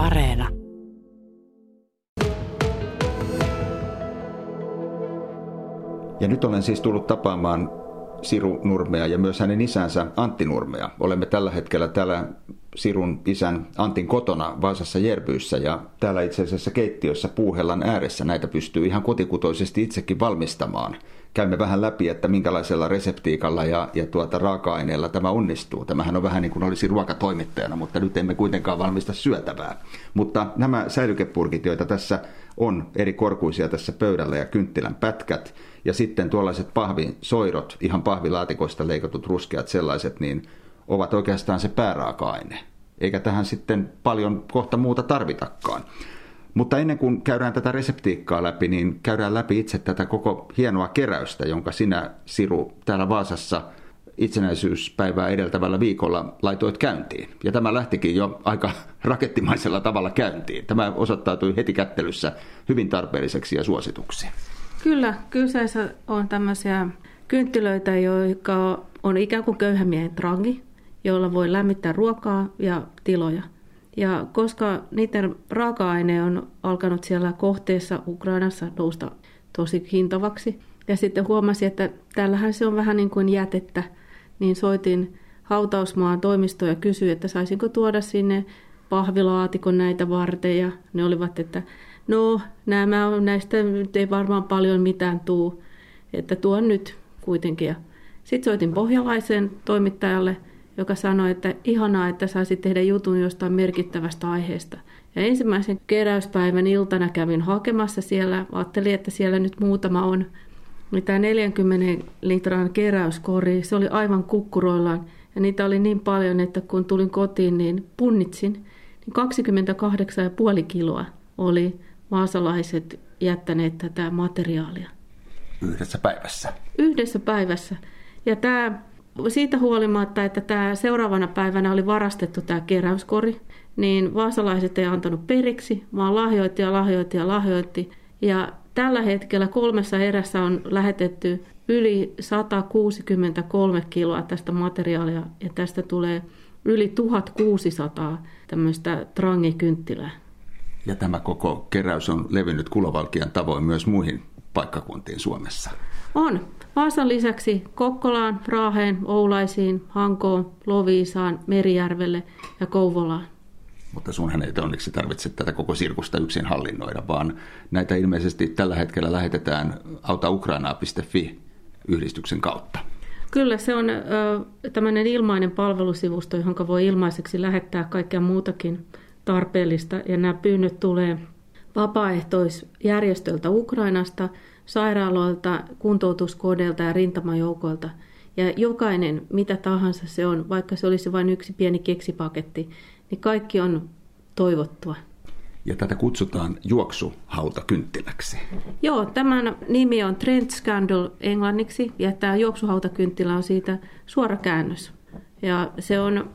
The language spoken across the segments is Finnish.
Areena. Ja nyt olen siis tullut tapaamaan Siru Nurmea ja myös hänen isänsä Antti Nurmea. Olemme tällä hetkellä täällä Sirun isän Antin kotona Vaasassa Jerbyyssä ja täällä itse asiassa keittiössä puuhellan ääressä näitä pystyy ihan kotikutoisesti itsekin valmistamaan. Käymme vähän läpi, että minkälaisella reseptiikalla ja, ja tuota raaka-aineella tämä onnistuu. Tämähän on vähän niin kuin olisi ruokatoimittajana, mutta nyt emme kuitenkaan valmista syötävää. Mutta nämä säilykepurkit, joita tässä on eri korkuisia tässä pöydällä ja kynttilän pätkät ja sitten tuollaiset pahvisoirot, ihan pahvilaatikoista leikatut ruskeat sellaiset, niin ovat oikeastaan se pääraaka-aine. Eikä tähän sitten paljon kohta muuta tarvitakaan. Mutta ennen kuin käydään tätä reseptiikkaa läpi, niin käydään läpi itse tätä koko hienoa keräystä, jonka sinä, Siru, täällä Vaasassa itsenäisyyspäivää edeltävällä viikolla laitoit käyntiin. Ja tämä lähtikin jo aika rakettimaisella tavalla käyntiin. Tämä osoittautui heti kättelyssä hyvin tarpeelliseksi ja suosituksi. Kyllä, kyseessä on tämmöisiä kynttilöitä, jotka on ikään kuin köyhän miehen trangi, joilla voi lämmittää ruokaa ja tiloja. Ja koska niiden raaka-aine on alkanut siellä kohteessa Ukrainassa nousta tosi hintavaksi, ja sitten huomasin, että täällähän se on vähän niin kuin jätettä, niin soitin hautausmaan toimistoon ja kysyin, että saisinko tuoda sinne pahvilaatikon näitä varten, ja ne olivat, että no nämä on, näistä ei varmaan paljon mitään tuu, että tuon nyt kuitenkin. Sitten soitin pohjalaisen toimittajalle – joka sanoi, että ihanaa, että saisit tehdä jutun jostain merkittävästä aiheesta. Ja ensimmäisen keräyspäivän iltana kävin hakemassa siellä, ajattelin, että siellä nyt muutama on. Niin tämä 40 litran keräyskori, se oli aivan kukkuroillaan. Ja niitä oli niin paljon, että kun tulin kotiin, niin punnitsin. Niin 28,5 kiloa oli maasalaiset jättäneet tätä materiaalia. Yhdessä päivässä? Yhdessä päivässä. Ja tämä siitä huolimatta, että tämä seuraavana päivänä oli varastettu tämä keräyskori, niin vaasalaiset ei antanut periksi, vaan lahjoitti ja lahjoitti ja lahjoitti. Ja tällä hetkellä kolmessa erässä on lähetetty yli 163 kiloa tästä materiaalia ja tästä tulee yli 1600 tämmöistä trangikynttilää. Ja tämä koko keräys on levinnyt kulovalkian tavoin myös muihin paikkakuntiin Suomessa. On. Vaasan lisäksi Kokkolaan, Raaheen, Oulaisiin, Hankoon, Loviisaan, Merijärvelle ja Kouvolaan. Mutta sunhan ei onneksi tarvitse tätä koko sirkusta yksin hallinnoida, vaan näitä ilmeisesti tällä hetkellä lähetetään autaukrainaa.fi yhdistyksen kautta. Kyllä, se on ö, tämmöinen ilmainen palvelusivusto, johon voi ilmaiseksi lähettää kaikkea muutakin tarpeellista. Ja nämä pyynnöt tulee vapaaehtoisjärjestöltä Ukrainasta – sairaaloilta, kuntoutuskodeilta ja rintamajoukoilta. Ja jokainen, mitä tahansa se on, vaikka se olisi vain yksi pieni keksipaketti, niin kaikki on toivottua. Ja tätä kutsutaan juoksuhautakynttiläksi. Joo, tämän nimi on Trend Scandal englanniksi ja tämä juoksuhautakynttilä on siitä suora käännös. Ja se on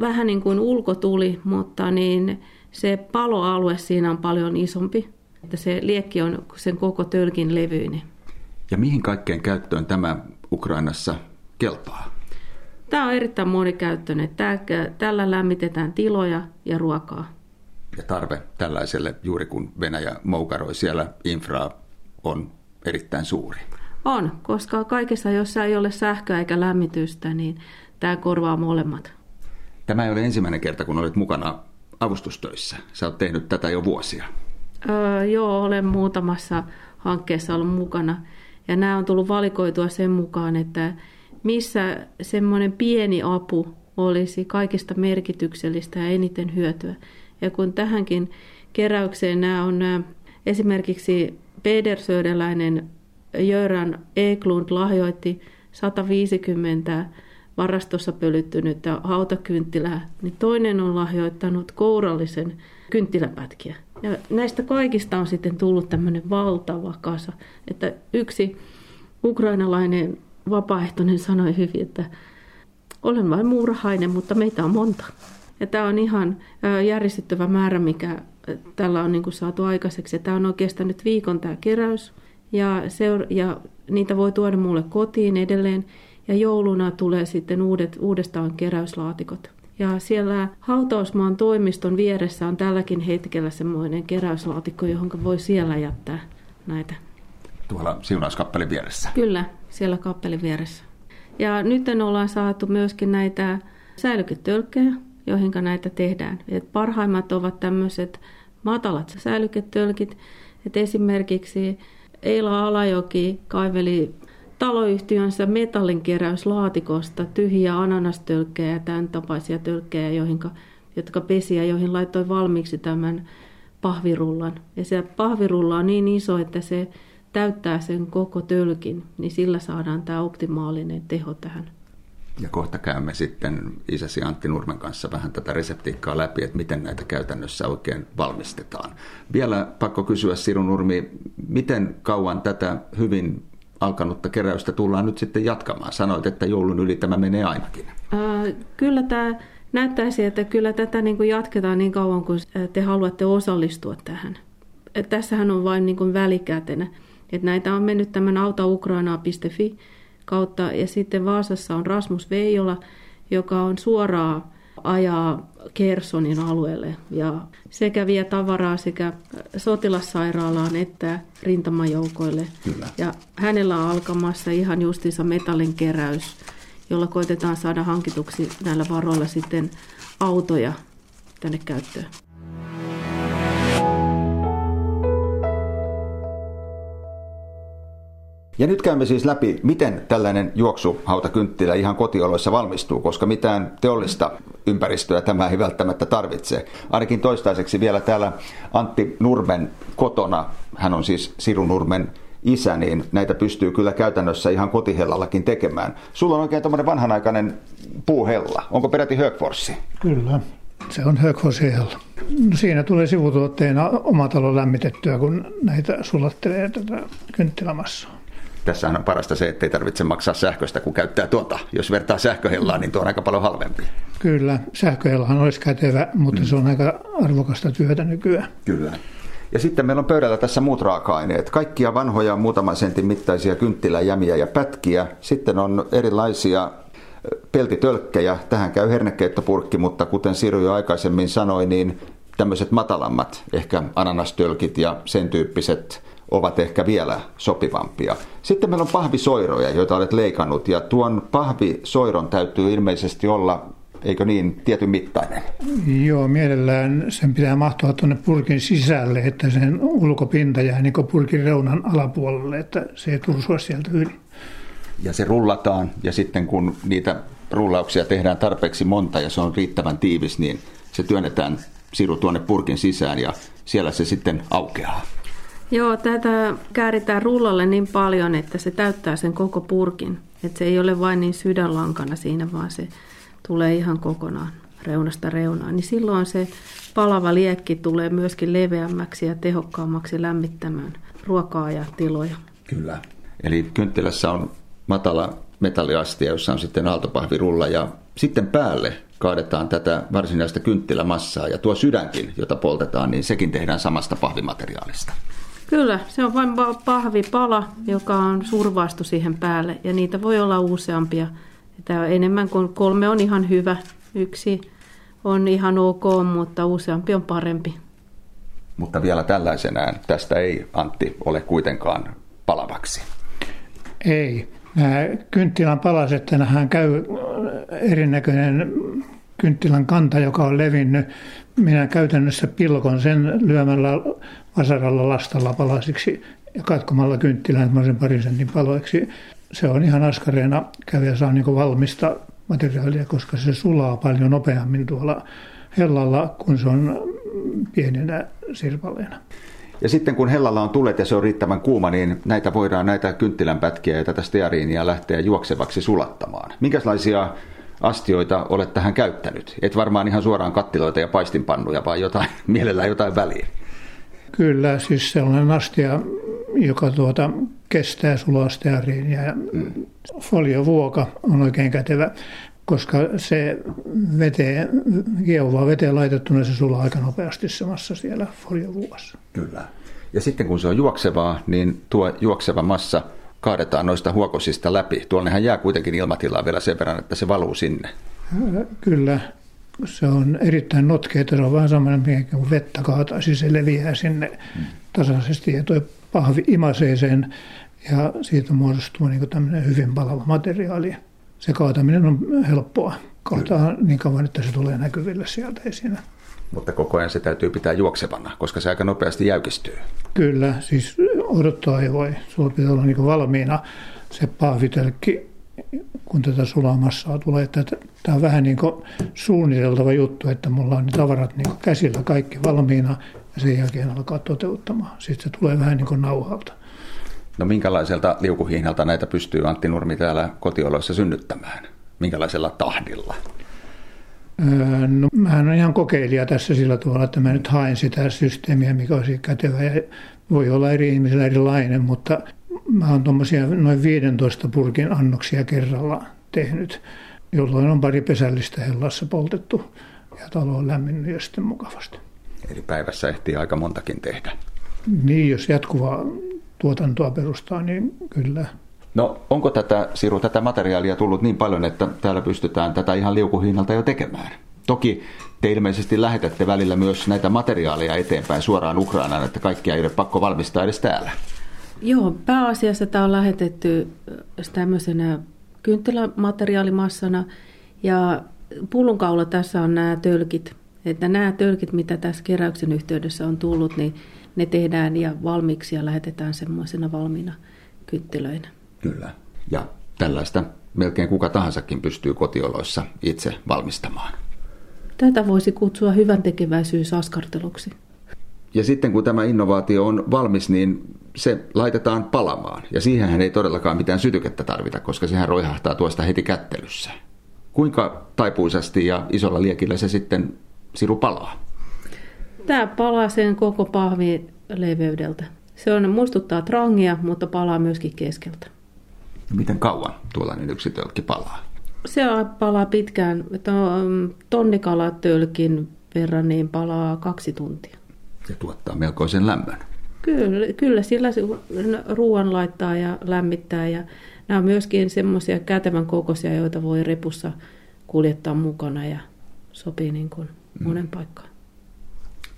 vähän niin kuin ulkotuli, mutta niin se paloalue siinä on paljon isompi että se liekki on sen koko tölkin levyinen. Ja mihin kaikkeen käyttöön tämä Ukrainassa kelpaa? Tämä on erittäin monikäyttöinen. Tällä lämmitetään tiloja ja ruokaa. Ja tarve tällaiselle, juuri kun Venäjä moukaroi siellä infraa, on erittäin suuri. On, koska kaikessa, jossa ei ole sähköä eikä lämmitystä, niin tämä korvaa molemmat. Tämä ei ole ensimmäinen kerta, kun olet mukana avustustöissä. Sä oot tehnyt tätä jo vuosia. Öö, joo, olen muutamassa hankkeessa ollut mukana. Ja nämä on tullut valikoitua sen mukaan, että missä semmoinen pieni apu olisi kaikista merkityksellistä ja eniten hyötyä. Ja kun tähänkin keräykseen nämä on nämä, esimerkiksi Pedersödeläinen Jöran Eklund lahjoitti 150 varastossa pölyttynyttä hautakynttilää, niin toinen on lahjoittanut kourallisen kynttiläpätkiä. Ja näistä kaikista on sitten tullut tämmöinen valtava kasa, että yksi ukrainalainen vapaaehtoinen sanoi hyvin, että olen vain muurahainen, mutta meitä on monta. Ja tämä on ihan järjestettävä määrä, mikä tällä on niin kuin saatu aikaiseksi. Tämä on oikeastaan nyt viikon tämä keräys ja, seura- ja niitä voi tuoda mulle kotiin edelleen. Ja jouluna tulee sitten uudet, uudestaan keräyslaatikot. Ja siellä hautausmaan toimiston vieressä on tälläkin hetkellä semmoinen keräyslaatikko, johon voi siellä jättää näitä. Tuolla siunauskappelin vieressä? Kyllä, siellä kappelin vieressä. Ja nyt ollaan saatu myöskin näitä säilyketölkkejä, joihin näitä tehdään. Et parhaimmat ovat tämmöiset matalat säilyketölkit. Et esimerkiksi Eila Alajoki kaiveli taloyhtiönsä metallinkeräyslaatikosta tyhjiä ananastölkkejä ja tämän tapaisia tölkkejä, joihinka, jotka pesi ja joihin laittoi valmiiksi tämän pahvirullan. Ja se pahvirulla on niin iso, että se täyttää sen koko tölkin, niin sillä saadaan tämä optimaalinen teho tähän. Ja kohta käymme sitten isäsi Antti Nurmen kanssa vähän tätä reseptiikkaa läpi, että miten näitä käytännössä oikein valmistetaan. Vielä pakko kysyä Siru Nurmi, miten kauan tätä hyvin alkanutta keräystä tullaan nyt sitten jatkamaan? Sanoit, että joulun yli tämä menee ainakin. Kyllä tämä näyttäisi, että kyllä tätä niin kuin jatketaan niin kauan kuin te haluatte osallistua tähän. Et tässähän on vain niin kuin välikätenä. Et näitä on mennyt tämän autaukrainaa.fi kautta ja sitten Vaasassa on Rasmus Veijola, joka on suoraa ajaa Kersonin alueelle ja sekä vie tavaraa sekä sotilassairaalaan että rintamajoukoille. Kyllä. Ja hänellä on alkamassa ihan justiinsa metallin keräys, jolla koitetaan saada hankituksi näillä varoilla sitten autoja tänne käyttöön. Ja nyt käymme siis läpi, miten tällainen juoksuhautakynttilä ihan kotioloissa valmistuu, koska mitään teollista ympäristöä tämä ei välttämättä tarvitse. Ainakin toistaiseksi vielä täällä Antti Nurmen kotona, hän on siis Siru Nurmen isä, niin näitä pystyy kyllä käytännössä ihan kotihellallakin tekemään. Sulla on oikein tämmöinen vanhanaikainen puuhella. Onko peräti Högforsi? Kyllä, se on Högforsi-hella. No siinä tulee sivutuotteena oma talo lämmitettyä, kun näitä sulattelee tätä kynttilämassaa. Tässähän on parasta se, että ei tarvitse maksaa sähköstä, kun käyttää tuota. Jos vertaa sähköhellaa, niin tuo on aika paljon halvempi. Kyllä, sähköhellahan olisi kätevä, mutta mm. se on aika arvokasta työtä nykyään. Kyllä. Ja sitten meillä on pöydällä tässä muut raaka-aineet. Kaikkia vanhoja muutaman sentin mittaisia kynttiläjämiä ja pätkiä. Sitten on erilaisia peltitölkkejä. Tähän käy hernekeittopurkki, mutta kuten Siru jo aikaisemmin sanoi, niin tämmöiset matalammat, ehkä ananastölkit ja sen tyyppiset ovat ehkä vielä sopivampia. Sitten meillä on pahvisoiroja, joita olet leikannut, ja tuon pahvisoiron täytyy ilmeisesti olla eikö niin, tietyn mittainen? Joo, mielellään sen pitää mahtua tuonne purkin sisälle, että sen ulkopinta jää niin purkin reunan alapuolelle, että se ei tursua sieltä yli. Ja se rullataan, ja sitten kun niitä rullauksia tehdään tarpeeksi monta ja se on riittävän tiivis, niin se työnnetään siru tuonne purkin sisään ja siellä se sitten aukeaa. Joo, tätä kääritään rullalle niin paljon, että se täyttää sen koko purkin. Että se ei ole vain niin sydänlankana siinä, vaan se tulee ihan kokonaan reunasta reunaan. Niin silloin se palava liekki tulee myöskin leveämmäksi ja tehokkaammaksi lämmittämään ruokaa ja tiloja. Kyllä. Eli kynttilässä on matala metalliastia, jossa on sitten aaltopahvirulla ja sitten päälle kaadetaan tätä varsinaista kynttilämassaa ja tuo sydänkin, jota poltetaan, niin sekin tehdään samasta pahvimateriaalista. Kyllä, se on vain pahvipala, joka on survaistu siihen päälle ja niitä voi olla useampia. Tämä enemmän kuin kolme on ihan hyvä. Yksi on ihan ok, mutta useampi on parempi. Mutta vielä tällaisenään tästä ei Antti ole kuitenkaan palavaksi. Ei. Nämä kynttilän palaset, tähän käy erinäköinen kynttilän kanta, joka on levinnyt. Minä käytännössä pilkon sen lyömällä vasaralla lastalla palasiksi ja katkomalla kynttilään sen parin sentin paloiksi. Se on ihan askareena käviä saa niin valmista materiaalia, koska se sulaa paljon nopeammin tuolla hellalla, kun se on pienenä sirpaleena. Ja sitten kun hellalla on tulet ja se on riittävän kuuma, niin näitä voidaan näitä kynttilänpätkiä ja tätä steariinia lähteä juoksevaksi sulattamaan. Minkälaisia astioita olet tähän käyttänyt? Et varmaan ihan suoraan kattiloita ja paistinpannuja, vaan jotain, mielellään jotain väliä. Kyllä, siis sellainen astia, joka tuota, kestää sulosteariin ja mm. foliovuoka on oikein kätevä, koska se veteen, kiehuvaa veteen laitettuna se sulaa aika nopeasti samassa siellä foliovuossa. Kyllä. Ja sitten kun se on juoksevaa, niin tuo juokseva massa kaadetaan noista huokosista läpi. Tuonnehan jää kuitenkin ilmatilaa vielä sen verran, että se valuu sinne. Kyllä, se on erittäin notkeita, se on vähän samalla kuin vettä kaataisi, se leviää sinne tasaisesti ja tuo pahvi imasee sen ja siitä muodostuu niin tämmöinen hyvin palava materiaali. Se kaataminen on helppoa. Kaataa niin kauan, että se tulee näkyville sieltä ei siinä. Mutta koko ajan se täytyy pitää juoksevana, koska se aika nopeasti jäykistyy. Kyllä, siis odottaa ei voi. Sulla pitää olla niin valmiina se pahvitelkki, kun tätä sulamassaa tulee. Tämä on vähän niin kuin suunniteltava juttu, että mulla on ne tavarat niin käsillä kaikki valmiina ja sen jälkeen alkaa toteuttamaan. Sitten se tulee vähän niin kuin nauhalta. No minkälaiselta liukuhihnalta näitä pystyy Antti Nurmi täällä kotioloissa synnyttämään? Minkälaisella tahdilla? Öö, no, mä olen ihan kokeilija tässä sillä tavalla, että mä nyt haen sitä systeemiä, mikä olisi kätevä. Ja voi olla eri ihmisillä erilainen, mutta mä oon tuommoisia noin 15 purkin annoksia kerralla tehnyt, jolloin on pari pesällistä hellassa poltettu ja talo on lämminnyt jo sitten mukavasti. Eli päivässä ehtii aika montakin tehdä. Niin, jos jatkuvaa tuotantoa perustaa, niin kyllä. No onko tätä, Siru, tätä materiaalia tullut niin paljon, että täällä pystytään tätä ihan liukuhinnalta jo tekemään? Toki te ilmeisesti lähetätte välillä myös näitä materiaaleja eteenpäin suoraan Ukrainaan, että kaikkia ei ole pakko valmistaa edes täällä. Joo, pääasiassa tämä on lähetetty tämmöisenä kynttilämateriaalimassana ja pullunkaula tässä on nämä tölkit. Että nämä tölkit, mitä tässä keräyksen yhteydessä on tullut, niin ne tehdään ja valmiiksi ja lähetetään semmoisena valmiina kynttilöinä. Kyllä. Ja tällaista melkein kuka tahansakin pystyy kotioloissa itse valmistamaan. Tätä voisi kutsua hyvän tekeväisyysaskarteluksi. Ja sitten kun tämä innovaatio on valmis, niin se laitetaan palamaan. Ja siihen ei todellakaan mitään sytykettä tarvita, koska sehän roihahtaa tuosta heti kättelyssä. Kuinka taipuisasti ja isolla liekillä se sitten siru palaa? Tämä palaa sen koko pahvin leveydeltä. Se on, muistuttaa trangia, mutta palaa myöskin keskeltä. Miten kauan tuollainen yksi tölkki palaa? Se palaa pitkään. Tonnikalatölkin verran niin palaa kaksi tuntia. Se tuottaa melkoisen lämmön. Kyllä, kyllä sillä ruoan laittaa ja lämmittää. Ja nämä on myöskin semmoisia kätevän kokoisia, joita voi repussa kuljettaa mukana ja sopii niin kuin monen mm. paikkaan.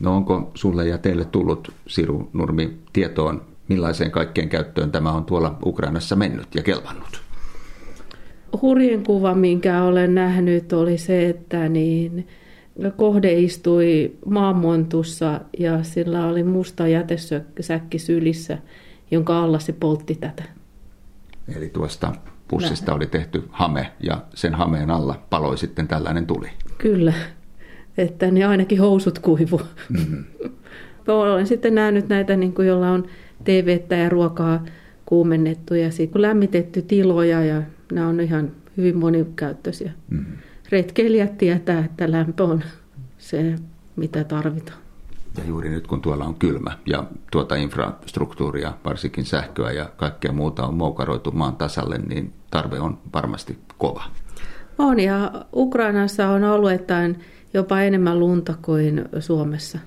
No onko sulle ja teille tullut, Siru Nurmi, tietoon, millaiseen kaikkeen käyttöön tämä on tuolla Ukrainassa mennyt ja kelvannut? Hurjin kuva, minkä olen nähnyt, oli se, että niin kohde istui maanmontussa ja sillä oli musta jätesäkki sylissä, jonka alla se poltti tätä. Eli tuosta pussista oli tehty hame ja sen hameen alla paloi sitten tällainen tuli. Kyllä, että ne ainakin housut kuivu. Mm-hmm. Olen sitten nähnyt näitä, niin kuin, jolla on TVtä ja ruokaa kuumennettu ja sitten lämmitetty tiloja ja nämä on ihan hyvin monikäyttöisiä. Mm-hmm. Retkeilijät tietää, että lämpö on se, mitä tarvitaan. Ja juuri nyt kun tuolla on kylmä ja tuota infrastruktuuria, varsinkin sähköä ja kaikkea muuta on moukaroitu maan tasalle, niin tarve on varmasti kova. On ja Ukrainassa on alueittain jopa enemmän lunta kuin Suomessa.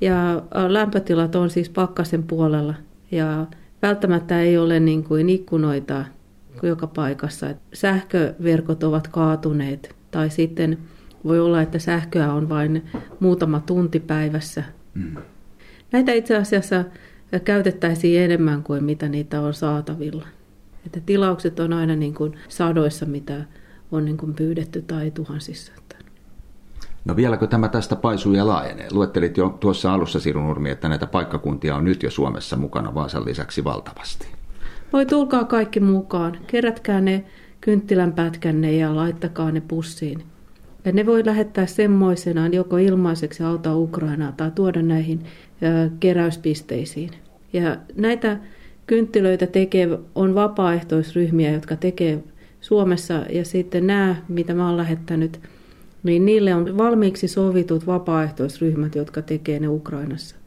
Ja lämpötilat on siis pakkasen puolella ja välttämättä ei ole niin kuin ikkunoita joka paikassa. Sähköverkot ovat kaatuneet tai sitten voi olla, että sähköä on vain muutama tunti päivässä. Mm. Näitä itse asiassa käytettäisiin enemmän kuin mitä niitä on saatavilla. Että tilaukset on aina niin kuin sadoissa, mitä on niin kuin pyydetty tai tuhansissa. No vieläkö tämä tästä paisuu ja laajenee? Luettelit jo tuossa alussa Sirunurmi, että näitä paikkakuntia on nyt jo Suomessa mukana Vaasan lisäksi valtavasti. Voi tulkaa kaikki mukaan. Kerätkää ne kynttilänpätkänne ja laittakaa ne pussiin. Ja ne voi lähettää semmoisenaan joko ilmaiseksi auttaa Ukrainaa tai tuoda näihin keräyspisteisiin. Ja näitä kynttilöitä tekee, on vapaaehtoisryhmiä, jotka tekee Suomessa ja sitten nämä, mitä mä oon lähettänyt, niin niille on valmiiksi sovitut vapaaehtoisryhmät, jotka tekee ne Ukrainassa.